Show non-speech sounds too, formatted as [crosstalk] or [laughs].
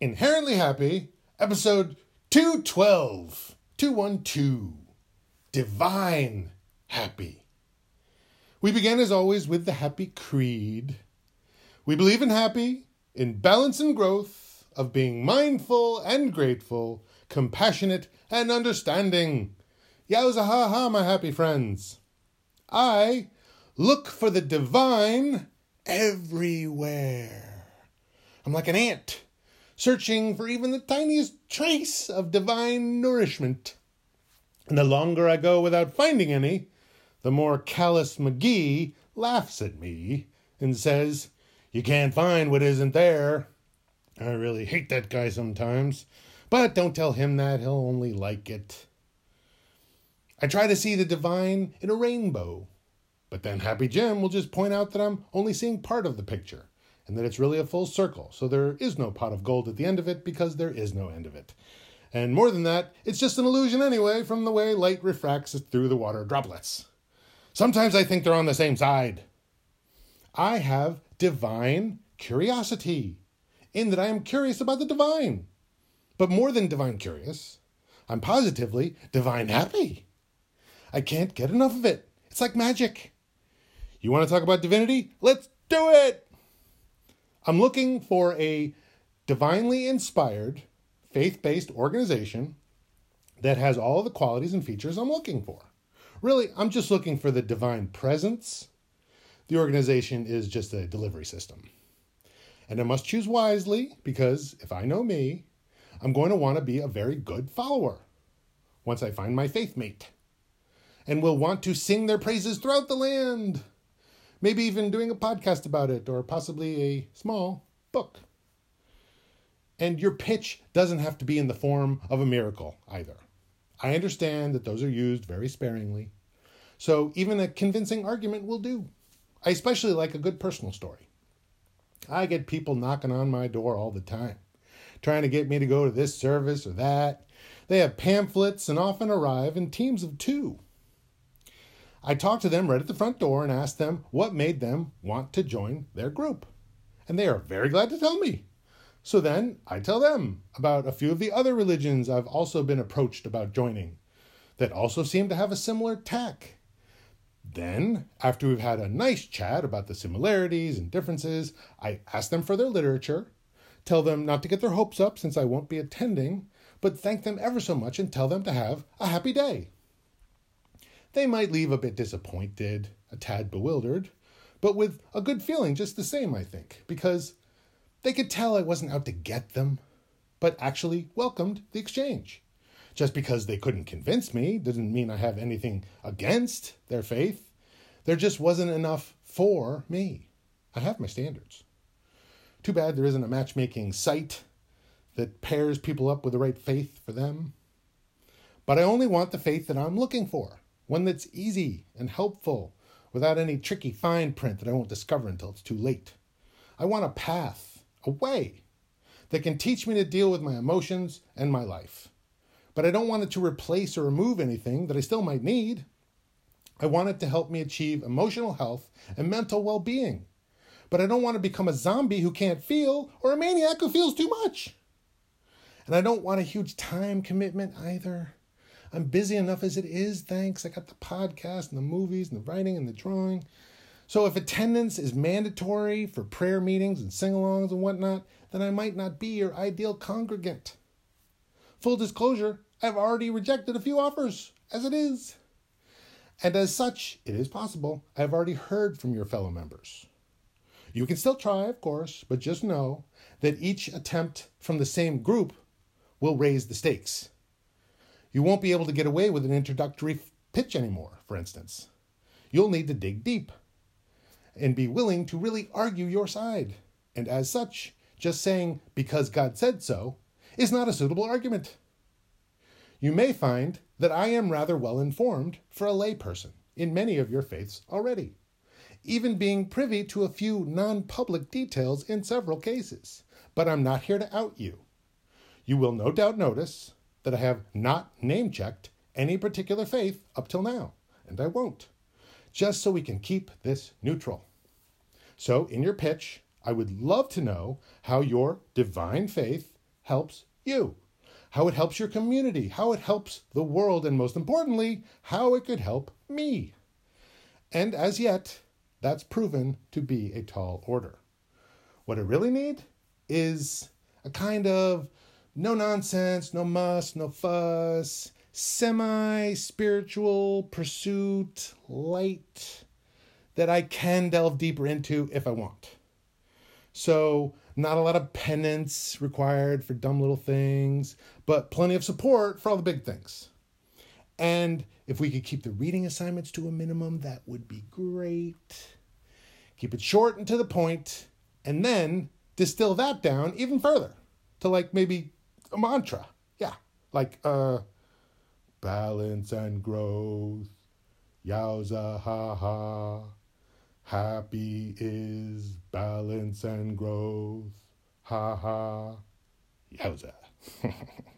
Inherently Happy, episode 212, 212, Divine Happy. We begin as always with the Happy Creed. We believe in happy, in balance and growth, of being mindful and grateful, compassionate and understanding. Yowza ha ha, my happy friends. I look for the divine everywhere. I'm like an ant searching for even the tiniest trace of divine nourishment. And the longer I go without finding any, the more callous McGee laughs at me and says, You can't find what isn't there. I really hate that guy sometimes, but don't tell him that, he'll only like it. I try to see the divine in a rainbow, but then Happy Jim will just point out that I'm only seeing part of the picture and that it's really a full circle, so there is no pot of gold at the end of it because there is no end of it. And more than that, it's just an illusion anyway from the way light refracts through the water droplets. Sometimes I think they're on the same side. I have divine curiosity, in that I am curious about the divine. But more than divine curious, I'm positively divine happy. I can't get enough of it. It's like magic. You want to talk about divinity? Let's do it! I'm looking for a divinely inspired, faith based organization that has all the qualities and features I'm looking for. Really, I'm just looking for the divine presence. The organization is just a delivery system. And I must choose wisely because if I know me, I'm going to want to be a very good follower once I find my faith mate and will want to sing their praises throughout the land maybe even doing a podcast about it or possibly a small book. And your pitch doesn't have to be in the form of a miracle either. I understand that those are used very sparingly. So even a convincing argument will do. I especially like a good personal story. I get people knocking on my door all the time, trying to get me to go to this service or that. They have pamphlets and often arrive in teams of two. I talked to them right at the front door and asked them what made them want to join their group. And they are very glad to tell me. So then I tell them about a few of the other religions I've also been approached about joining that also seem to have a similar tack. Then, after we've had a nice chat about the similarities and differences, I ask them for their literature, tell them not to get their hopes up since I won't be attending, but thank them ever so much and tell them to have a happy day. They might leave a bit disappointed, a tad bewildered, but with a good feeling just the same, I think, because they could tell I wasn't out to get them, but actually welcomed the exchange. Just because they couldn't convince me doesn't mean I have anything against their faith. There just wasn't enough for me. I have my standards. Too bad there isn't a matchmaking site that pairs people up with the right faith for them. But I only want the faith that I'm looking for one that's easy and helpful without any tricky fine print that I won't discover until it's too late. I want a path, a way that can teach me to deal with my emotions and my life. But I don't want it to replace or remove anything that I still might need. I want it to help me achieve emotional health and mental well being. But I don't want to become a zombie who can't feel or a maniac who feels too much. And I don't want a huge time commitment either. I'm busy enough as it is, thanks. I got the podcast and the movies and the writing and the drawing. So if attendance is mandatory for prayer meetings and sing alongs and whatnot, then I might not be your ideal congregant. Full disclosure, I've already rejected a few offers, as it is. And as such, it is possible I have already heard from your fellow members. You can still try, of course, but just know that each attempt from the same group will raise the stakes. You won't be able to get away with an introductory pitch anymore, for instance. You'll need to dig deep and be willing to really argue your side. And as such, just saying, because God said so, is not a suitable argument. You may find that I am rather well informed for a layperson in many of your faiths already, even being privy to a few non public details in several cases. But I'm not here to out you. You will no doubt notice that I have not name checked any particular faith up till now, and I won't, just so we can keep this neutral. So, in your pitch, I would love to know how your divine faith helps you, how it helps your community, how it helps the world, and most importantly, how it could help me. And as yet, that's proven to be a tall order. What I really need is a kind of no nonsense, no muss, no fuss, semi spiritual pursuit, light that I can delve deeper into if I want. So, not a lot of penance required for dumb little things, but plenty of support for all the big things. And if we could keep the reading assignments to a minimum, that would be great. Keep it short and to the point, and then distill that down even further to like maybe a mantra. Yeah, like uh, balance and growth. Yowza ha ha. Happy is balance and growth. Ha ha. Yowza. [laughs]